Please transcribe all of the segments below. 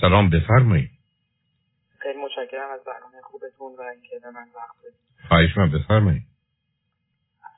سلام بفرمایید. خیلی متشکرم از برنامه خوبتون و اینکه به من وقت بدید خواهش من بفرمایید.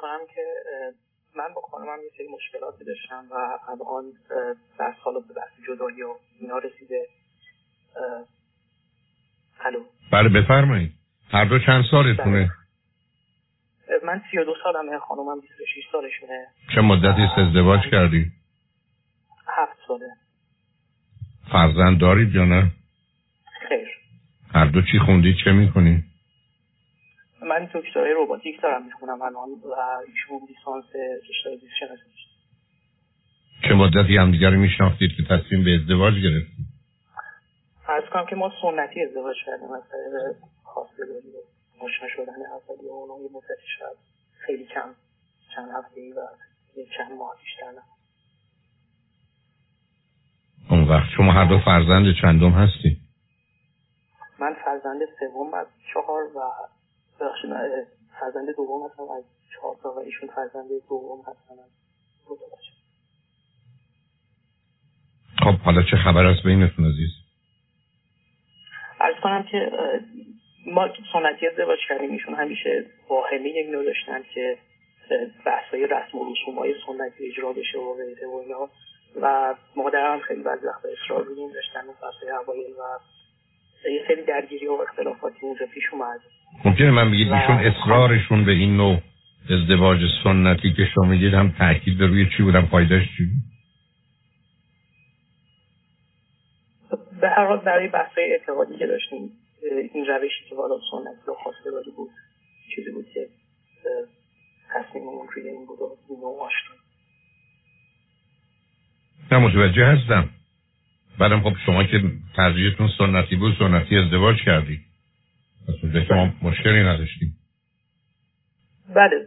کنم که من با خانمم یه سری مشکلاتی داشتم و الان در سال به بحث جدایی و اینا رسیده. الو. بله بفرمایید. هر دو چند سالتونه؟ من 32 سالمه خانمم 26 سالشونه. چه مدتی ازدواج کردی؟ هفت ساله. فرزند دارید یا نه؟ خیر هر دو چی خوندید چه می‌کنید؟ من دکترای روباتیک دارم می‌خونم الان و ایشون لیسانس رشته زیست شناسی چه مدتی هم دیگر میشناختید که تصمیم به ازدواج گرفتید؟ ارز کنم که ما سنتی ازدواج کردیم از طریق خواستگاری و آشنا شدن اولی اونو یه مدتی شد خیلی کم چند هفته ای و یه چند ماه بیشتر نه اون وقت. شما هر دو فرزند چندم هستی؟ من فرزند سوم از چهار و فرزند دوم هستم. از چهار تا و ایشون فرزند دوم هستن. از دو خب حالا چه خبر است بینتون عزیز؟ ارز کنم که ما سنتی ازدواج کردیم. ایشون همیشه واهمه یک داشتن که بحثای رسم و رسوم های سنتی اجرا بشه و غیره و اینا. و مادرم خیلی بعضی وقتا اصرار روی این داشتن و بحثای اوایل و یه سری درگیری و اختلافاتی اونجا پیش اومد ممکنه من بگید ایشون اصرارشون به این نوع ازدواج سنتی که شما میگید هم تاکید به روی چی بودم فایدهش چی بود؟ به هر حال برای بحثای اعتقادی که داشتیم این روشی که والا سنتی و خواستگاری بود چیزی بود که تصمیممون روی این بود و این نوع آشتون نه متوجه هستم. بعدم خب شما که ترجیحتون سنتی بود سنتی ازدواج کردی. پس اونجا که ما مشکلی نداشتیم. بله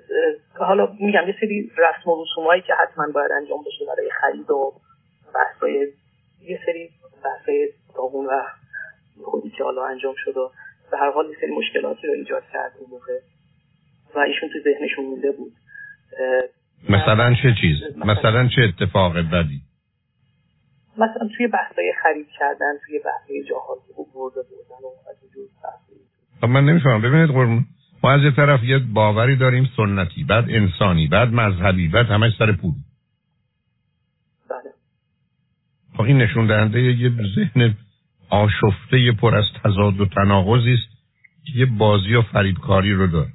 حالا میگم یه سری رسم و رسومایی که حتما باید انجام بشه برای خرید و بحثای یه سری بحثای داغون و خودی که حالا انجام شد و به هر حال یه سری مشکلاتی رو ایجاد کرد اون موقع. و ایشون تو ذهنشون مونده بود. مثلا چه چیز؟ مثلا چه اتفاق بدی؟ مثلا توی بحثای خرید کردن توی بحثای جاها خوب برده بردن و از اینجور من نمی‌فهمم. ببینید قربون. ما از یه طرف یه باوری داریم سنتی بعد انسانی بعد مذهبی بعد همه سر پول. بله. خب این نشون دهنده یه ذهن آشفته پر از تضاد و تناقضی است که یه بازی و فریبکاری رو داره.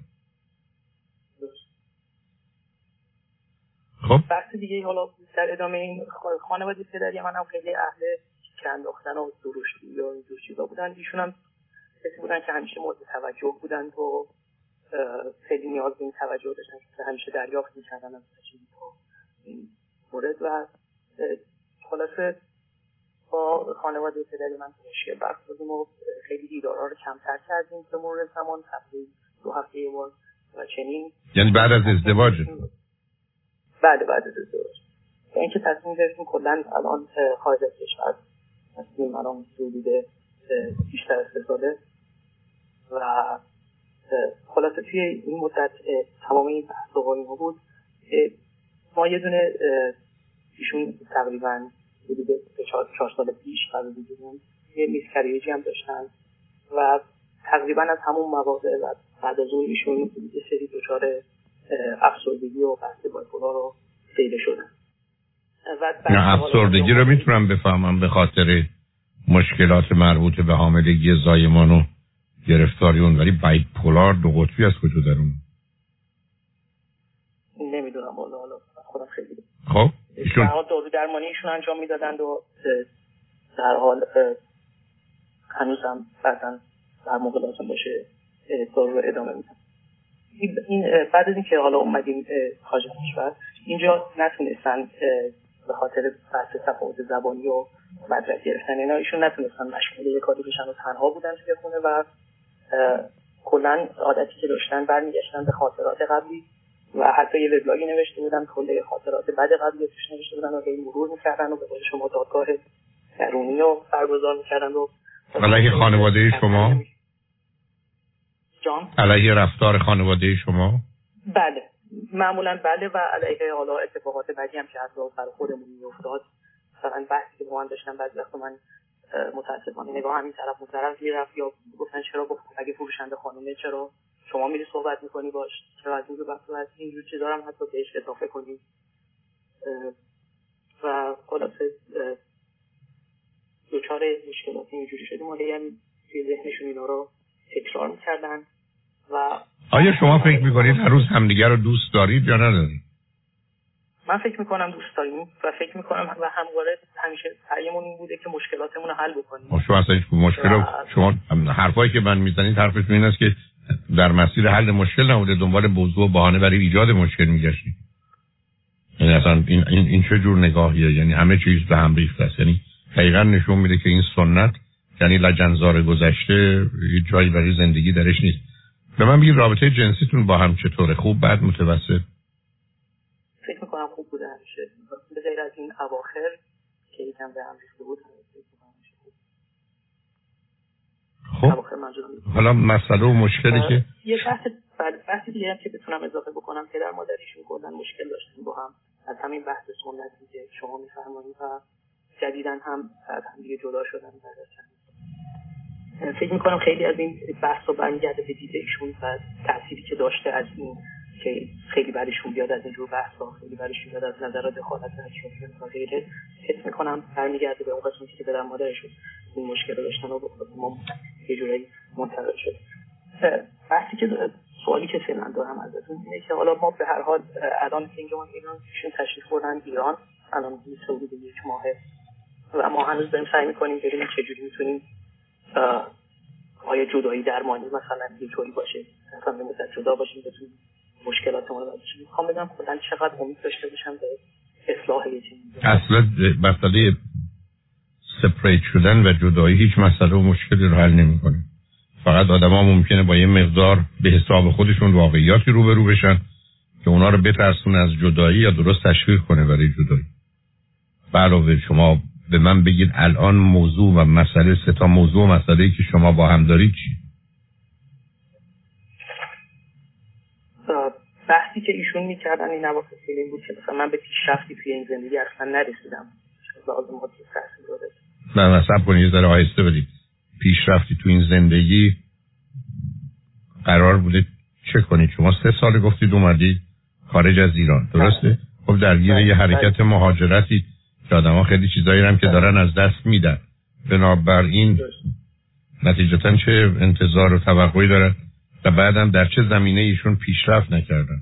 خب؟ بحث دیگه حالا در ادامه این خانواده پدری من هم خیلی اهل کنداختن و دروشی یا اینجور چیزا بودن. ایشون هم کسی بودن که همیشه مورد توجه بودن و خیلی نیاز به این توجه داشتن که همیشه دریافت می‌کردن از این مورد. و خلاصه با خانواده پدری من مشکل برخوردیم و خیلی دیدارها رو کمتر کردیم به مرور زمان هفته دو هفته یه بار و چنین. یعنی بعد از ازدواج؟ بعد بعد از ازدواج. اینکه تصمیم گرفتیم کلا الان خارج از کشور تصمیم الان حدود بیشتر از ساله و خلاصه توی این مدت تمام این بحث و بود ما یه دونه ایشون تقریبا حدود چهار سال پیش قرار بودیم یه میسکریجی هم داشتن و تقریبا از همون مواقع و بعد از اون ایشون یه سری دچار افسردگی و بحث بایپولا رو پیدا شدن. نه افسردگی رو می‌تونم بفهمم به خاطر مشکلات مربوط به حاملگی زایمان و گرفتاری اون ولی بایپولار دو قطبی از کجا در اون؟ نمی‌دونم والا حالا خودم خیلی خب ایشون دارو درمانی ایشون انجام می‌دادند و در حال هنوز هم بعدا در موقع لازم باشه دارو رو ادامه میدن. این بعد از اینکه حالا اومدیم خارج کشور اینجا نتونستن به خاطر بحث تفاوت زبانی و مدرک گرفتن اینا ایشون نتونستن مشغول یه کاری بشن و تنها بودن توی خونه و کلا عادتی که داشتن برمیگشتن به خاطرات قبلی و حتی یه وبلاگی نوشته بودن کل خاطرات بعد قبلی توش نوشته بودن و هی مرور می‌کردن و به قول شما دادگاه درونی رو برگزار می‌کردن و علیه خانواده شما؟ جان؟ علیه رفتار خانواده شما؟ بله. معمولا بله و علیه حالا اتفاقات بعدی هم که از سر خودمون میافتاد مثلا بحثی که با من داشتن بعضی وقتا من متاسفانه نگاه همین طرف اون طرف می‌رفت یا گفتن چرا؟ گفت اگه فروشنده خانومه چرا؟ شما میری صحبت می‌کنی باش. چرا از این بحث از اینجور چیزا هم حتی بهش اضافه کنیم. و خلاصه دوچار مشکلات اینجوری شدیم. حالا یعنی توی ذهنشون اینا رو تکرار می‌کردن. و آیا شما فکر می‌کنید هر روز همدیگر رو دوست دارید یا ندارید؟ من فکر می‌کنم دوست داریم و فکر می‌کنم و همواره همیشه سعیمون این بوده که مشکلاتمون رو حل بکنیم. خب شما اصلا مشکل شما حرفایی که من می‌زنید حرفش این است که در مسیر حل مشکل نبوده دنبال موضوع و بهانه برای ایجاد مشکل میگشتید. یعنی اصلا این, این, این چه جور نگاهیه؟ یعنی همه چیز به هم ریخته است. یعنی دقیقا نشون میده که این سنت یعنی لجنزار گذشته هیچ جایی برای زندگی درش نیست. به من بگید رابطه جنسیتون با هم چطوره؟ خوب بعد متوسط؟ فکر می‌کنم خوب بوده همیشه. به غیر از این اواخر که یکم به هم ریخته بود خب. حالا مسئله و مشکلی که؟ یه بحث بحثی دیگه هم که بتونم اضافه بکنم که در مادریشون کردن مشکل داشتیم با هم. از همین بحث سنتی که شما میفرمایید و جدیدن هم از هم دیگه جدا شدن بعد از فکر می‌کنم خیلی از این بحث رو برمیگرده به دید ایشون و تأثیری که داشته از این که خیلی برشون بیاد از اینجور بحث ها خیلی برشون بیاد از نظر دخالت اطرافیان و غیره. حس می‌کنم برمیگرده به اون قسمتی که در مادرشون این مشکل رو داشتن و ما یه جورایی منتقل شد بحثی که سوالی که فعلا دارم ازتون اینه که حالا ما به هر حال الان که اینجا ایران تشریف بردن ایران الان حدود یک ماهه و ما هنوز داریم سعی می‌کنیم ببینیم چجوری می‌تونیم آیا جدایی درمانی مثلا یه طوری باشه؟ مثلا مثلا جدا باشیم بتونیم مشکلاتمون رو می‌خوام بگم کلا چقدر امید داشته باشم به اصلاح یه اصلا مسئله سپریت شدن و جدایی هیچ مسئله و مشکلی رو حل نمی‌کنه. فقط آدما ممکنه با یه مقدار به حساب خودشون واقعیاتی روبرو بشن که اونا رو بترسونه از جدایی یا درست تشویق کنه برای جدایی. علاوه شما به من بگید الان موضوع و مسئله سه تا موضوع و مسئله که شما با هم دارید چی؟ بحثی که ایشون می‌کردن این نواقع این بود که مثلا من به پیشرفتی توی این زندگی اصلا نرسیدم. لازم نه نصب کنید یه ذره آهسته بدید پیشرفتی تو این زندگی قرار بوده چه کنید. شما سه سال گفتید اومدید خارج از ایران. درسته؟ خب درگیر یه حرکت مهاجرتی. که آدم ها خیلی چیزایی هم که دارن از دست میدن. بنابراین نتیجتا چه انتظار و توقعی دارن و بعدم در چه زمینه ایشون پیشرفت نکردن؟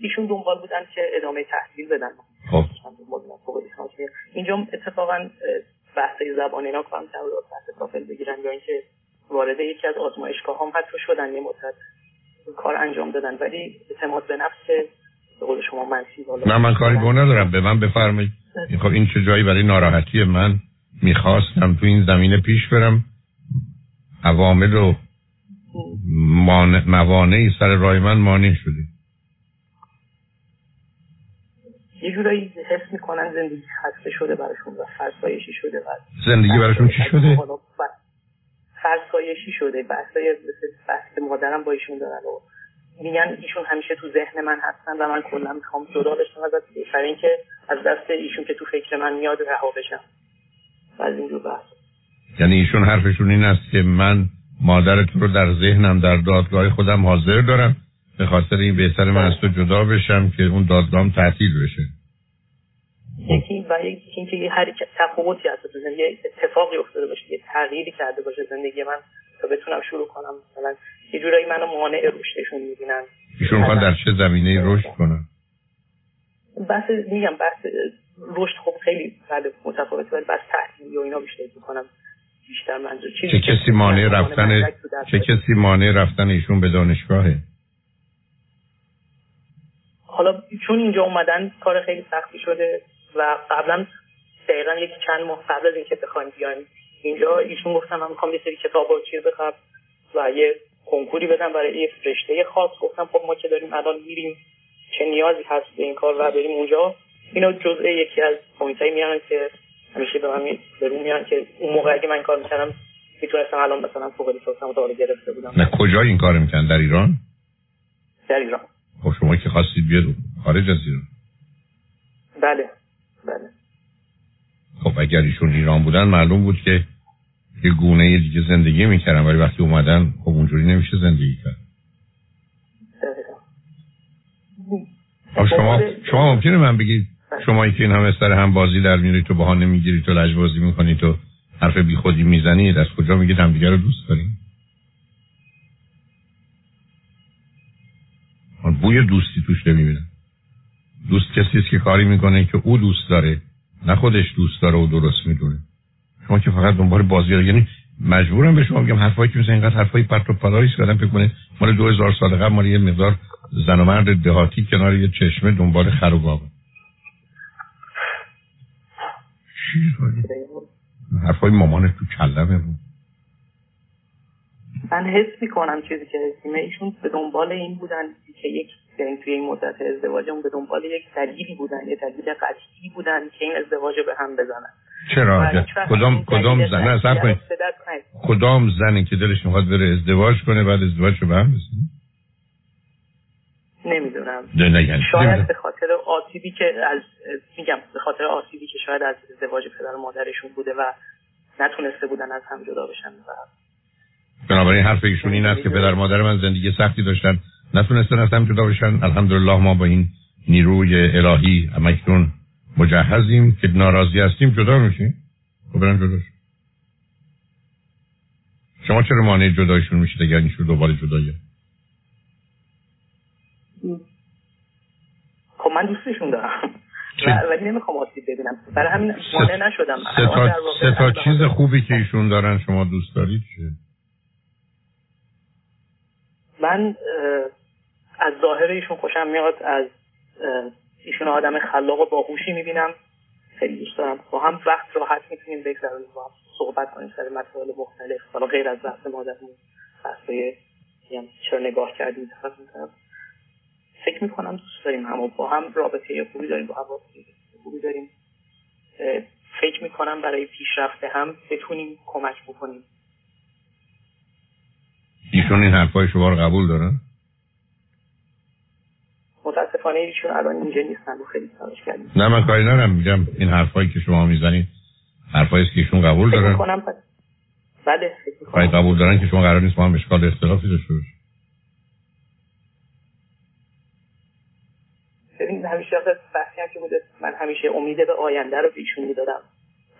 ایشون دنبال بودن که ادامه تحصیل بدن. خب. اینجا اتفاقا بحث زبان اینا کام کرد و بحث تافل بگیرن یا اینکه وارد یکی از آزمایشگاه هم حتی شدن یه مدت کار انجام دادن. ولی اعتماد به نفس به شما منفی نه من کاری با ندارم. به من بفرمایید. خب این چه جایی برای ناراحتی من می‌خواستم تو این زمینه پیش برم. عوامل و موانعی سر رای من مانع شده. یه جورایی حس می‌کنن زندگی خسته شده براشون و فرسایشی شده بر زندگی براشون چی شده؟ فرسایشی شده. بحثای بحث مادرم با ایشون دارن و میگن ایشون همیشه تو ذهن من هستن و من کلا می‌خوام جدا بشم ازت برای اینکه از دست ایشون که تو فکر من میاد رها بشم. از اینجور بحث. یعنی ایشون حرفشون این است که من مادر تو رو در ذهنم در دادگاه خودم حاضر دارم. به خاطر این بهتر من از تو جدا بشم که اون دادگاهم تعطیل بشه. یکی و یکی اینکه یه حرکت تفاوتی هست تو زندگی اتفاقی افتاده باشه یه تغییری کرده باشه زندگی من تا بتونم شروع کنم. مثلا یه جورایی منو مانع رشدشون می‌بینن. ایشون در چه زمینه رشد کنن؟ بحث میگم بحث رشد خب خیلی بعد متفاوته ولی بحث تحصیلی و اینا بیشتر می‌کنم. بیشتر منظور چه کسی مانع رفتن چه کسی مانع رفتن ایشون به دانشگاهه؟ حالا چون اینجا اومدن کار خیلی سختی شده و قبلا دقیقا یک چند ماه قبل از اینکه بخوایم بیایم اینجا ایشون گفتم من می‌خوام یه سری کتاب و چیز بخوام و یه کنکوری بدم برای یه رشته خاص. گفتم خب ما که داریم الان میریم چه نیازی هست به این کار و بریم اونجا. اینو جزء یکی از پوینتایی میان که همیشه به من برون میان که اون موقع اگه من کار می‌کردم می‌تونستم الان مثلا فوق لیسانسم رو گرفته بودم. نه کجا این کار می‌کنن در ایران؟ در ایران. خب شما که خواستید بیاد خارج از ایران. بله بله. خب خب اگر ایشون ایران بودن معلوم بود که یه گونه دیگه زندگی می‌کردن ولی وقتی اومدن خب اونجوری نمیشه زندگی کرد. خب شما شما ممکنه من بگید شما که این همه سر هم بازی در میری تو بهانه می‌گیری تو لجبازی می‌کنی تو حرف بی خودی می‌زنی از کجا میگید همدیگه رو دوست داریم؟ بوی دوستی توش نمی‌بینم دوست کسی است که کاری می‌کنه که او دوست داره نه خودش دوست داره و درست می‌دونه. شما که فقط دنبال بازی یعنی مجبورم به شما بگم حرفایی که مثلا اینقدر حرفای پرت و پلایی است فکر کنه مال 2000 سال قبل مال یه مقدار زن و مرد دهاتی کنار یه چشمه دنبال خر و گاو حرفای مامان تو کلمه بود. من حس می‌کنم چیزی که ایشون به دنبال این بودن که یک یعنی توی این مدت ازدواجمون به دنبال یک دلیلی بودن یه دلیل قطعی بودن که این ازدواج به هم بزنن. چرا؟ کدام کدام زن؟ نه کدام زنی که دلش می‌خواد بره ازدواج کنه بعد ازدواج رو به هم بزنه؟ نمی‌دونم. شاید به خاطر آسیبی که از میگم به خاطر آسیبی که شاید از ازدواج پدر و مادرشون بوده و نتونسته بودن از هم جدا بشن و بنابراین حرف ایشون این است که پدر مادر من زندگی سختی داشتن. نتونستن از هم جدا بشن. الحمدلله ما با این نیروی الهی همکنون مجهزیم که ناراضی هستیم. جدا میشیم. خب برن جدا شما چرا مانع جدایشون میشید اگر این دوباره جدایه خب من دوستشون دارم. ولی نمی‌خوام آسیب ببینم. برای همین مانع نشدم. سه تا, سه تا چیز خوبی که ایشون دارن شما دوست دارید چیه؟ من از ظاهر ایشون خوشم میاد از ایشون آدم خلاق و باهوشی می‌بینم. خیلی دوست دارم. با هم وقت راحت می‌تونیم بگذرونیم با هم صحبت کنیم سر مسائل مختلف. حالا غیر از بحث مادرمون بحثای چرا نگاه کردیم فکر می‌کنم دوست داریم هم با هم رابطه خوبی داریم با هم خوبی داریم. فکر می‌کنم برای پیشرفت هم بتونیم کمک بکنیم. ایشون این حرفای شما رو قبول دارن؟ متاسفانه ایشون الان اینجا نیستن و خیلی تلاش کردیم. نه من کاری ندارم. میگم این حرفایی که شما می‌زنید حرفایی که ایشون قبول دارن. کنم بله فکر قبول دارن که شما قرار نیست ما هم اشکال اختلافی داشته باشیم ببین همیشه بحثی هم که بوده من همیشه امید به آینده رو ایشون می‌دادم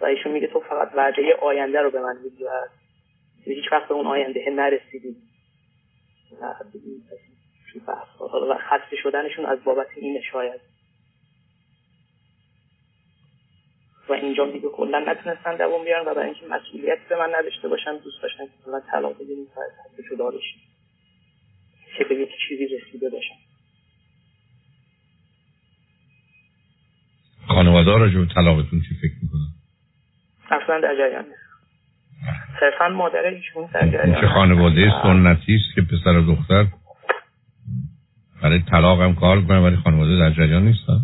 و ایشون میگه تو فقط وعده آینده رو به من میدی و هیچ وقت به اون آینده نرسیدی. و خسته شدنشون از بابت این شاید. و اینجا دیگه کلا نتونستن دوام بیارن و برای اینکه مسئولیت به من نداشته باشن دوست داشتن که من طلاق بدیم و جدا بشیم که به یک چیزی رسیده باشن. خانواده را جو طلاقتون چی فکر می‌کنن؟ اصلا در جریان نیست. صرفا مادر ایشون در جریان چه خانواده سنتی است که پسر و دختر برای طلاق هم کار کنه ولی خانواده در جریان نیستن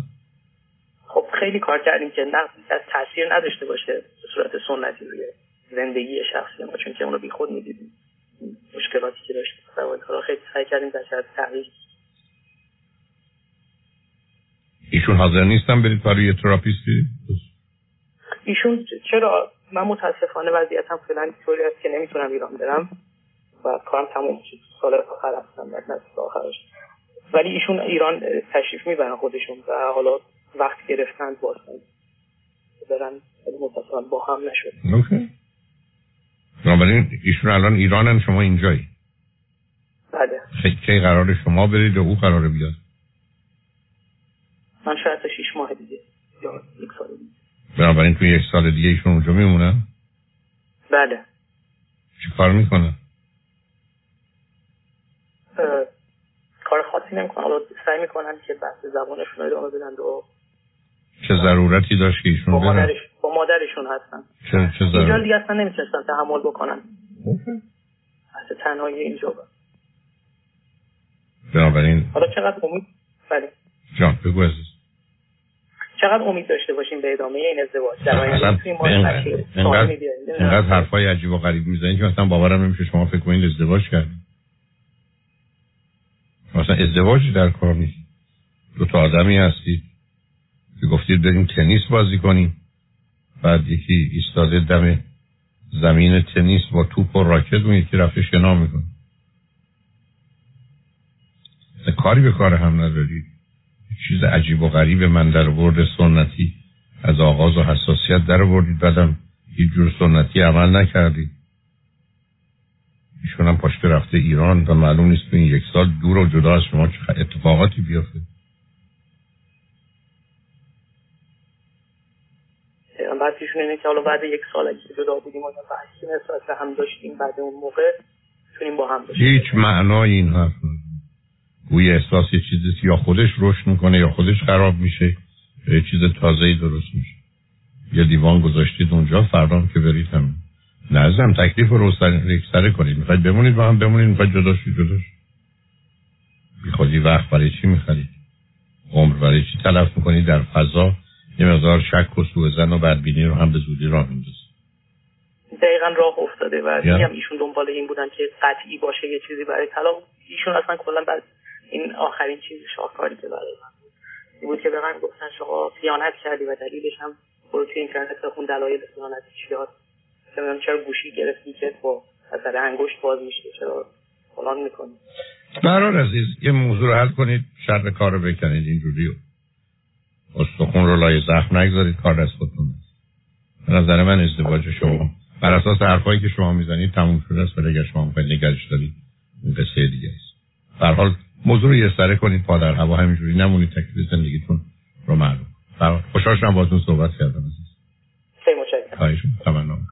خب خیلی کار کردیم که نه تاثیر نداشته باشه به صورت سنتی روی زندگی شخصی ما چون که اونو بی خود می‌دیدیم. مشکلاتی که داشت خیلی سعی کردیم در شرط تغییر. ایشون حاضر نیستن برید برای یه تراپیستی؟ ایشون چرا؟ من متاسفانه وضعیتم فعلا طوری است که نمی‌تونم ایران برم. و کارم تموم شد. سال آخر هستم بعد آخرش. ولی ایشون ایران تشریف می‌برن خودشون و حالا وقت گرفتن باشن برن متاسفانه با هم نشد بنابراین ایشون الان ایرانن شما اینجایی. بله. کی قرار شما برید و او قراره بیاد. من شاید تا شیش ماه دیگه. یا یک سال دیگه. بنابراین توی یک سال دیگه ایشون اونجا میمونن؟ بله. چی کار می‌کنن؟ کار خاصی نمی‌کنن. حالا سعی می‌کنن که بحث زبانشون رو ادامه بدن. و چه ضرورتی داشت که ایشون با, مادرش... با مادرشون هستن. چه, چه؟ اینجا دیگه اصلا نمی‌تونستن تحمل بکنن. بحث تنهایی اینجا با بنابراین حالا چقدر امید بله. جان بگو عزیز. چقدر امید داشته باشیم به ادامه این ازدواج؟ در آینده اینقدر حرفای عجیب و غریب می‌زنید که مثلا باورم نمیشه شما فکر کنید ازدواج کردید مثلا ازدواجی در کار نیست. دو تا آدمی هستید که گفتید بریم تنیس بازی کنیم. بعد یکی ایستاده دم زمین تنیس با توپ و راکت اون یکی رفته شنا می‌کنه. کاری به کار هم نداری. چیز عجیب و غریب من در ورد سنتی. از آغاز و حساسیت در وردید بعدم هیچ جور سنتی عمل نکردید. ایشون هم پاشته رفته ایران و معلوم نیست تو این یک سال دور و جدا از شما چه اتفاقاتی بیافته بعد ایشون اینه که حالا بعد یک سال که جدا بودیم و بحثی نسبت هم داشتیم بعد اون موقع تونیم با هم باشیم. هیچ معنای این حرف گوی احساس یه چیزی یا خودش رشد می‌کنه یا خودش خراب میشه یه چیز تازه درست میشه. یه دیوان گذاشتید اونجا فردا که برید هم نزدم تکلیف رو سره کنید. می‌خواید بمونید با هم بمونید. می‌خواید جدا شید جدا بی خودی وقت برای چی می‌خرید عمر برای چی تلف می‌کنید در فضا یه مقدار شک و سوء زن و بدبینی رو هم به زودی راه میندازید دقیقا راه افتاده و میگم ایشون دنبال این بودن که قطعی باشه یه چیزی برای طلاق. ایشون اصلا کلا بعد این آخرین چیز شاهکاری که برای من بود. بود که به من گفتن شما خیانت کردی و دلیلش هم برو توی اینترنت بخون دلایل خیانت چیات چرا گوشی گرفتی که با اثر انگشت باز میشه چرا فلان می‌کنی؟ برار عزیز یه موضوع رو حل کنید شر کار رو بکنید اینجوری رو استخون رو لای زخم نگذارید کار از خودتون به نظر من ازدواج شما بر اساس حرفایی که شما می‌زنید تموم شده است ولی اگر شما می‌خواید نگرش دارید این قصه دیگه است. در حال موضوع رو یه سره کنید پادر هوا همینجوری نمونید تکلیف زندگیتون رو معلوم. خوشحال شدم باهاتون صحبت کردم خیلی متشکرم.